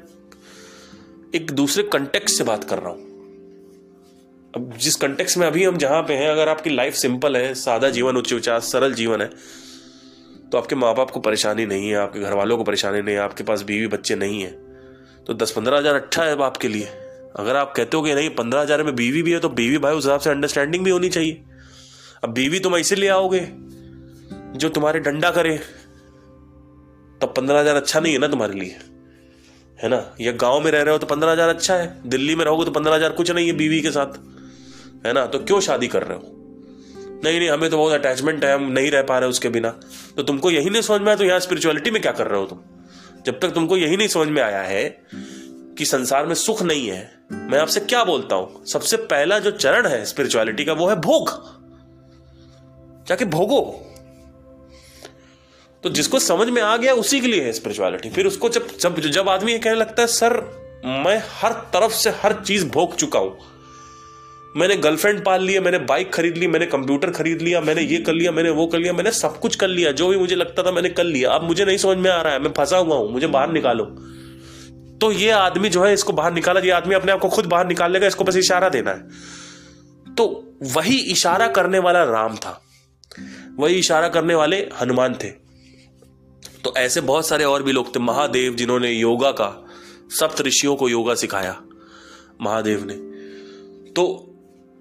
एक दूसरे कंटेक्स से बात कर रहा हूँ। अब जिस कंटेक्स में अभी हम जहाँ पे हैं, अगर आपकी लाइफ सिंपल है, सादा जीवन, उच्च विचार, सरल जीवन है तो आपके माँ बाप को परेशानी नहीं है, आपके घर वालों को परेशानी नहीं है, आपके पास बीवी बच्चे नहीं है तो दस पंद्रह हज़ार अच्छा है आपके लिए। अगर आप कहते हो कि नहीं, पंद्रह हज़ार में बीवी भी है तो बीवी भाई उस हिसाब से अंडरस्टैंडिंग भी होनी चाहिए। अब बीवी तुम ऐसे ले आओगे जो तुम्हारे डंडा करे, तब पंद्रह हज़ार अच्छा नहीं है ना तुम्हारे लिए? है ना? या गाँव में रह रहे हो तो पंद्रह हज़ार अच्छा है, दिल्ली में रहोगे तो पंद्रह हज़ार कुछ नहीं है बीवी के साथ। है ना? तो क्यों शादी कर रहे हो? नहीं नहीं, हमें तो बहुत अटैचमेंट है, हम नहीं रह पा रहे उसके बिना। तो तुमको यही नहीं समझ में आया तो यहाँ स्पिरिचुअलिटी में क्या कर रहे हो तुम? जब तक तुमको यही नहीं समझ में आया है कि संसार में सुख नहीं है, मैं आपसे क्या बोलता हूँ? सबसे पहला जो चरण है स्पिरिचुअलिटी का वो है भोग। जाके भोगो। तो जिसको समझ में आ गया, उसी के लिए है स्पिरिचुअलिटी फिर उसको जब जब जब आदमी कहने लगता है, सर, मैं हर तरफ़ से हर चीज़ भोग चुका हूँ। मैंने गर्लफ्रेंड पाल लिया, मैंने बाइक खरीद ली, मैंने कंप्यूटर खरीद लिया, मैंने ये कर लिया, मैंने वो कर लिया, मैंने सब कुछ कर लिया, जो भी मुझे लगता था मैंने कर लिया। अब मुझे नहीं समझ में आ रहा है, मैं फंसा हुआ हूँ, मुझे बाहर निकालो। तो ये आदमी जो है, इसको बाहर निकाला, ये आदमी अपने आप को खुद बाहर निकाल लेगा, इसको बस इशारा देना है। तो वही इशारा करने वाला राम था। वही इशारा करने वाले हनुमान थे। तो ऐसे बहुत सारे और भी लोग थे। महादेव जिन्होंने योगा का, सप्त ऋषियों को योगा सिखाया, महादेव ने। तो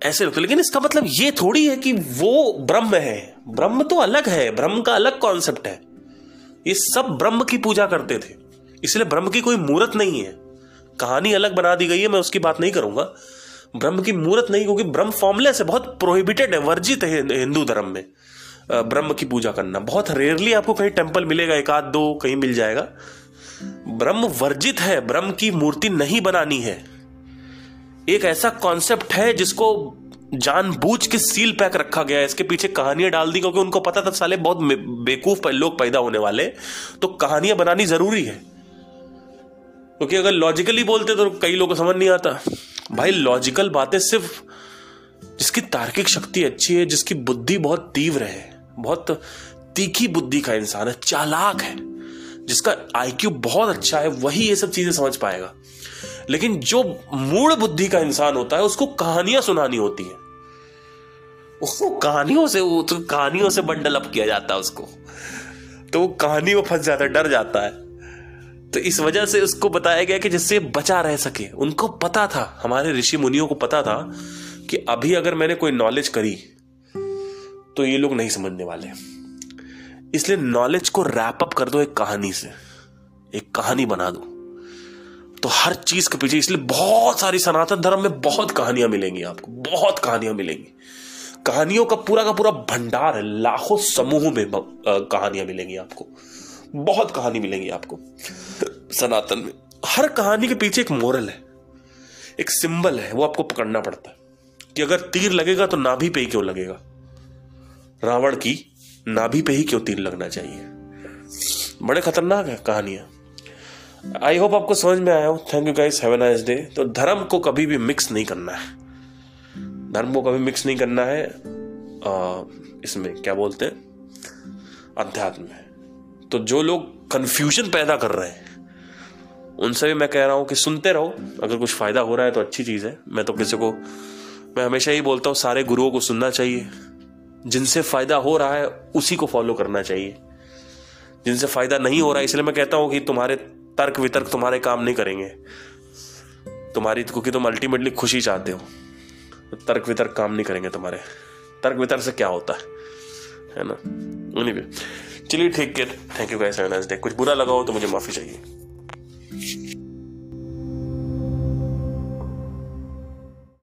ऐसे लोग लेकिन इसका मतलब ये थोड़ी है कि वो ब्रह्म है। ब्रह्म तो अलग है। ब्रह्म का अलग कॉन्सेप्ट है। ये सब ब्रह्म की पूजा करते थे। इसलिए ब्रह्म की कोई मूर्त नहीं है। कहानी अलग बना दी गई है, मैं उसकी बात नहीं करूँगा। ब्रह्म की मूर्त नहीं, क्योंकि ब्रह्म फॉर्मलेस है, बहुत प्रोहिबिटेड है, वर्जित है हिंदू धर्म में। ब्रह्म की पूजा करना। बहुत रेयरली आपको कहीं टेंपल मिलेगा, एक आध दो कहीं मिल जाएगा। ब्रह्म वर्जित है, ब्रह्म की मूर्ति नहीं बनानी है। एक ऐसा कॉन्सेप्ट है जिसको जानबूझ के सील पैक रखा गया है। इसके पीछे कहानियाँ डाल दी, क्योंकि उनको पता था साले बहुत बेकूफ लोग पैदा होने वाले तो कहानियाँ बनानी ज़रूरी है। क्योंकि अगर लॉजिकली बोलते तो कई लोगों को समझ नहीं आता। भाई लॉजिकल बातें सिर्फ़ जिसकी तार्किक शक्ति अच्छी है, जिसकी बुद्धि बहुत तीव्र है, बहुत तीखी बुद्धि का इंसान है, चालाक है, जिसका आईक्यू बहुत अच्छा है, वही ये सब चीज़ें समझ पाएगा। लेकिन जो मूल बुद्धि का इंसान होता है, उसको कहानियाँ सुनानी होती है। उसको कहानियों से, वो तो कहानियों से बंडल अप किया जाता है उसको। तो वो कहानी में फंस जाता है, डर जाता है। तो इस वजह से उसको बताया गया कि जिससे बचा रह सके, उनको पता था, हमारे ऋषि मुनियों को पता था कि अभी अगर मैंने कोई नॉलेज करी तो ये लोग नहीं समझने वाले। इसलिए नॉलेज को रैप अप कर दो एक कहानी से। एक कहानी बना दो। तो हर चीज़ के पीछे, इसलिए बहुत सारी सनातन धर्म में बहुत कहानियाँ मिलेंगी आपको। बहुत कहानियाँ मिलेंगी। कहानियों का पूरा का पूरा भंडार है। लाखों समूह में कहानियाँ मिलेंगी आपको। बहुत कहानी मिलेंगी आपको। सनातन में। हर कहानी के पीछे एक मोरल है। एक सिंबल है। वो आपको पकड़ना पड़ता है। कि अगर तीर लगेगा तो नाभि पे ही क्यों लगेगा? रावण की नाभि पे ही क्यों तीर लगना चाहिए? बड़े खतरनाक है कहानियाँ। आई होप आपको समझ में आया हो। Thank you guys have nice day तो धर्म को कभी भी मिक्स नहीं करना है। धर्म को कभी मिक्स नहीं करना है। आ, इसमें क्या बोलते हैं? अध्यात्म में तो जो लोग कंफ्यूजन पैदा कर रहे हैं उनसे भी मैं कह रहा हूँ कि सुनते रहो। अगर कुछ फ़ायदा हो रहा है तो अच्छी चीज़ है। मैं तो किसी को मैं हमेशा ही बोलता हूँ, सारे गुरुओं को सुनना चाहिए। जिनसे फ़ायदा हो रहा है, उसी को फॉलो करना चाहिए। जिनसे फ़ायदा नहीं हो रहा है, इसलिए मैं कहता हूँ कि तुम्हारे तर्क वितर्क तुम्हारे काम नहीं करेंगे। तुम्हारी, क्योंकि तुम अल्टीमेटली खुशी चाहते हो। तर्क वितर्क काम नहीं करेंगे तुम्हारे। तर्क वितर्क से क्या होता है? है ना? एनीवे चलिए ठीक है। Thank you guys nice day कुछ बुरा लगा हो तो मुझे माफ़ी चाहिए।